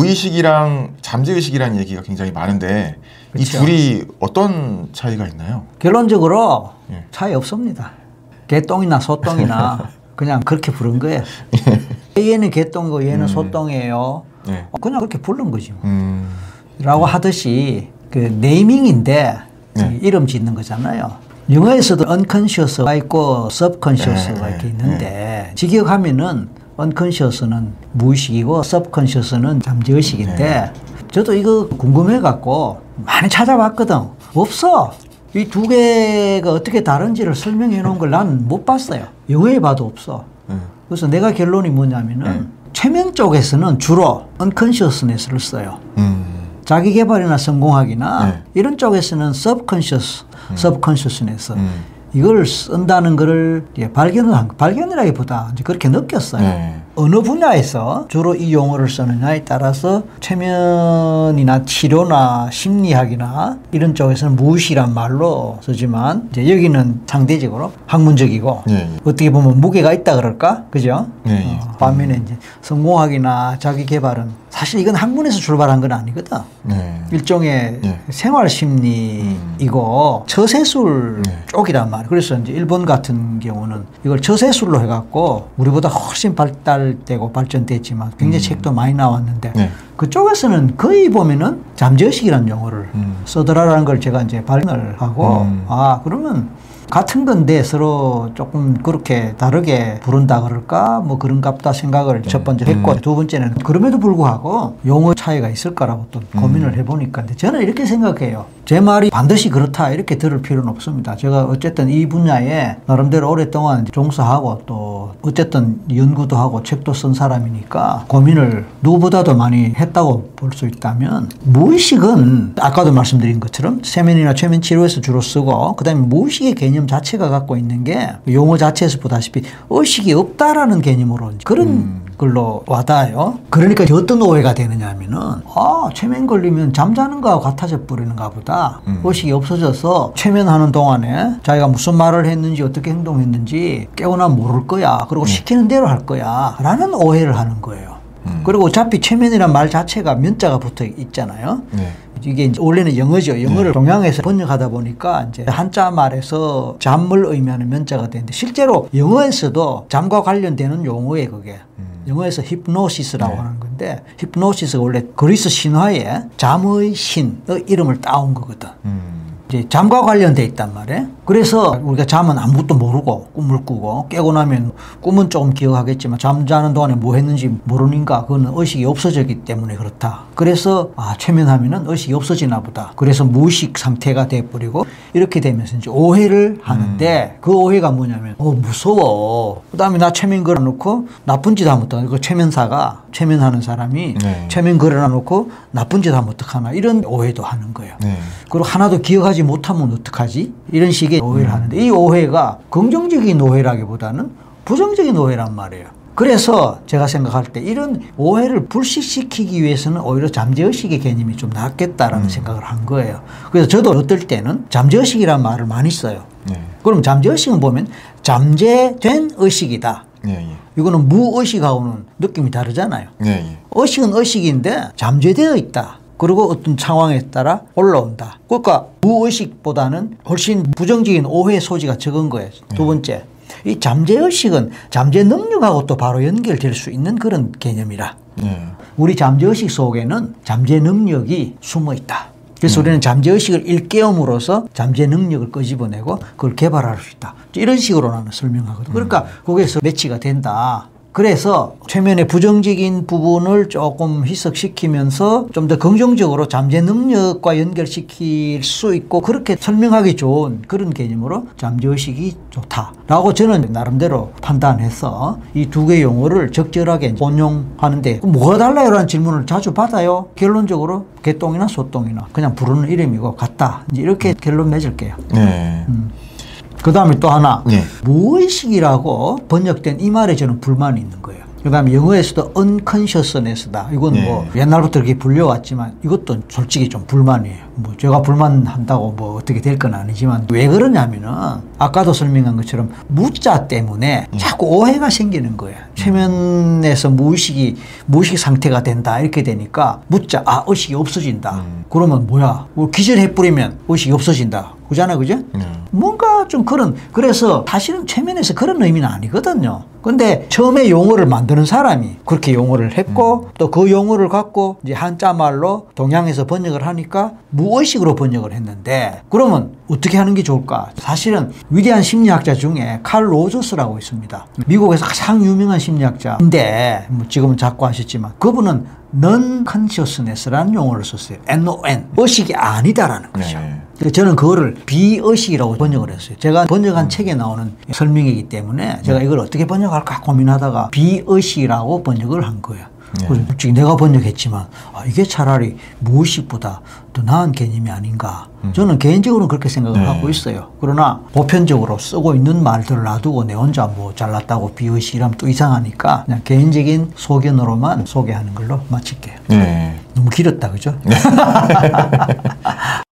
무의식이랑 잠재의식이라는 얘기가 굉장히 많은데 이 그쵸. 둘이 어떤 차이가 있나요? 결론적으로 예. 차이 없습니다. 개똥이나 소똥이나 그냥 그렇게 부른 거예요. 얘는 개똥이고 얘는 소똥이에요. 네. 그냥 그렇게 부른 거지. 뭐. 음, 라고 하듯이 그 네이밍인데 네. 이 이름 짓는 거잖아요. 영어에서도 unconscious가 있고 subconscious가 네, 이렇게 있는데 직역하면은 unconscious는 무의식이고 subconscious는 잠재의식인데 네. 저도 이거 궁금해 갖고 많이 찾아봤거든. 없어. 이 두 개가 어떻게 다른지를 설명해 놓은 걸 난 못 봤어요. 영어에 봐도 없어. 음, 그래서 내가 결론이 뭐냐면은 네. 최면 쪽에서는 주로 unconsciousness를 써요. 음, 자기 개발이나 성공학이나 네. 이런 쪽에서는 subconscious, subconsciousness 음. 이걸 쓴다는 거를 이제 발견을 한 발견이라기보다 이제 그렇게 느꼈어요. 네. 어느 분야에서 주로 이 용어를 쓰느냐에 따라서 최면이나 치료나 심리학이나 이런 쪽에서는 무의식이란 말로 쓰지만 이제 여기는 상대적으로 학문적이고 예, 예. 어떻게 보면 무게가 있다 그럴까? 그죠? 예, 예. 어, 반면에 이제 성공학이나 자기 개발은 사실 이건 학문에서 출발한 건 아니거든. 네. 일종의 예. 생활 심리이고 처세술 네. 쪽이란 말이에요. 그래서 이제 일본 같은 경우는 이걸 처세술로 해갖고 우리보다 훨씬 발달 되고 발전됐지만 굉장히 책도 많이 나왔는데 네. 그쪽에서는 거의 보면은 잠재의식이라는 용어를 음. 써더라라는 걸 제가 이제 발견을 하고 음. 아 그러면 같은 건데 서로 조금 그렇게 다르게 부른다 그럴까? 뭐 그런갑다 생각을 첫 번째 했고 두 번째는 그럼에도 불구하고 용어 차이가 있을까라고 또 고민을 해보니까 근데 저는 이렇게 생각해요. 제 말이 반드시 그렇다 이렇게 들을 필요는 없습니다. 제가 어쨌든 이 분야에 나름대로 오랫동안 종사하고 또 어쨌든 연구도 하고 책도 쓴 사람이니까 고민을 누구보다도 많이 했다고 볼 수 있다면 무의식은 아까도 말씀드린 것처럼 세면이나 최면 치료에서 주로 쓰고 그다음에 무의식의 개념 자체가 갖고 있는 게 용어 자체에서 보다시피 의식이 없다라는 개념으로 이제 그 런 걸로 와닿아요. 그러니까 어떤 오해가 되느냐 하면은 아 최면 걸리면 잠자는 거와 같아져 버리는가 보다 의식이 없어져서 최면하는 동안에 자기가 무슨 말을 했는지 어떻게 행동했는지 깨어나면 모를 거야 그리고 시키는 대로 할 거야 라는 오해를 하는 거예요. 그리고 어차피 최면이란 말 자체가 면자가 붙어 있잖아요. 네. 이게 이제 원래는 영어죠. 영어를 동양에서 번역하다 보니까 이제 한자 말에서 잠을 의미하는 면자가 되는데 실제로 영어에서도 잠과 관련되는 용어예요, 그게. 영어에서 히프노시스라고 하는 건데 히프노시스가 원래 그리스 신화에 잠의 신의 이름을 따온 거거든. 음, 이제 잠과 관련돼 있단 말이에요. 그래서 우리가 잠은 아무것도 모르고 꿈을 꾸고 깨고 나면 꿈은 조금 기억하겠지만 잠자는 동안에 뭐 했는지 모르니까 그거는 의식이 없어졌기 때문에 그렇다. 그래서 아 최면하면은 의식이 없어지나 보다. 그래서 무의식 상태가 돼버리고 이렇게 되면서 이제 오해를 하는데 그 오해가 뭐냐면 어 무서워. 그다음에 나 최면 걸어놓고 나쁜 짓 하면 어떡하나. 그 최면사가 최면하는 사람이 네. 최면 걸어놓고 나쁜 짓 하면 어떡하나 이런 오해도 하는 거예요. 네. 그리고 하나도 기억하지 못하면 어떡하지? 이런 식의 오해를 하는데 이 오해가 긍정적인 오해라기보다는 부정적인 오해란 말이에요. 그래서 제가 생각할 때 이런 오해를 불식시키기 위해서는 오히려 잠재의식의 개념이 좀 낫겠다라는 생각을 한 거예요. 그래서 저도 어떨 때는 잠재의식이라는 말을 많이 써요. 네. 그럼 잠재의식은 보면 잠재된 의식이다. 예, 예. 이거는 무의식하고는 느낌이 다르잖아요. 예, 예. 의식은 의식인데 잠재되어 있다. 그리고 어떤 상황에 따라 올라온다. 그러니까 무의식보다는 훨씬 부정적인 오해 소지가 적은 거예요. 두 번째. 이 잠재의식은 잠재 능력하고 또 바로 연결될 수 있는 그런 개념이라. 예. 우리 잠재의식 속에는 잠재 능력이 숨어 있다. 그래서 우리는 잠재의식을 일깨움으로써 잠재 능력을 끄집어내고 그걸 개발할 수 있다. 이런 식으로 나는 설명하거든. 그러니까 거기에서 매치가 된다. 그래서 최면의 부정적인 부분을 조금 희석시키면서 좀 더 긍정적으로 잠재 능력과 연결시킬 수 있고 그렇게 설명하기 좋은 그런 개념으로 잠재의식이 좋다라고 저는 나름대로 판단해서 이 두 개 용어를 적절하게 혼용하는데 뭐가 달라요? 라는 질문을 자주 받아요. 결론적으로 개똥이나 소똥이나 그냥 부르는 이름이고 같다. 이제 이렇게 결론 맺을게요. 네. 그 다음에 또 하나 네. 무의식이라고 번역된 이 말에 저는 불만이 있는 거예요. 그다음에 영어에서도 unconsciousness다. 이건 뭐 옛날부터 그렇게 불려왔지만 이것도 솔직히 좀 불만이에요. 뭐 제가 불만한다고 뭐 어떻게 될 건 아니지만 왜 그러냐면은 아까도 설명한 것처럼 무자 때문에 자꾸 오해가 생기는 거예요. 최면에서 무의식이 무의식 상태가 된다 이렇게 되니까 무자 아 의식이 없어진다. 그러면 뭐야? 뭐 기절해 뿌리면 의식이 없어진다. 그잖아, 그죠? 네. 뭔가 좀 그런 그래서 사실은 최면에서 그런 의미는 아니거든요. 근데 처음에 용어를 만드는 사람이 그렇게 용어를 했고 또그 용어를 갖고 이제 한자 말로 동양에서 번역을 하니까 무의식으로 번역을 했는데 그러면 어떻게 하는 게 좋을까? 사실은 위대한 심리학자 중에 칼 로저스라고 있습니다. 미국에서 가장 유명한 심리학자인데 뭐 지금은 작고 하셨지만 그분은 non consciousness라는 용어를 썼어요. N-O-N. 의식이 아니다라는 거죠. 네. 저는 그거를 비의식이라고 번역을 했어요. 제가 번역한 책에 나오는 설명이기 때문에 제가 이걸 어떻게 번역할까 고민하다가 비의식이라고 번역을 한 거예요. 그래서 솔직히 내가 번역했지만 아, 이게 차라리 무의식보다 더 나은 개념이 아닌가. 저는 개인적으로는 그렇게 생각을 네. 하고 있어요. 그러나 보편적으로 쓰고 있는 말들을 놔두고 내 혼자 뭐 잘났다고 비의식이라면 또 이상하니까 그냥 개인적인 소견으로만 소개하는 걸로 마칠게요. 네. 너무 길었다, 그죠?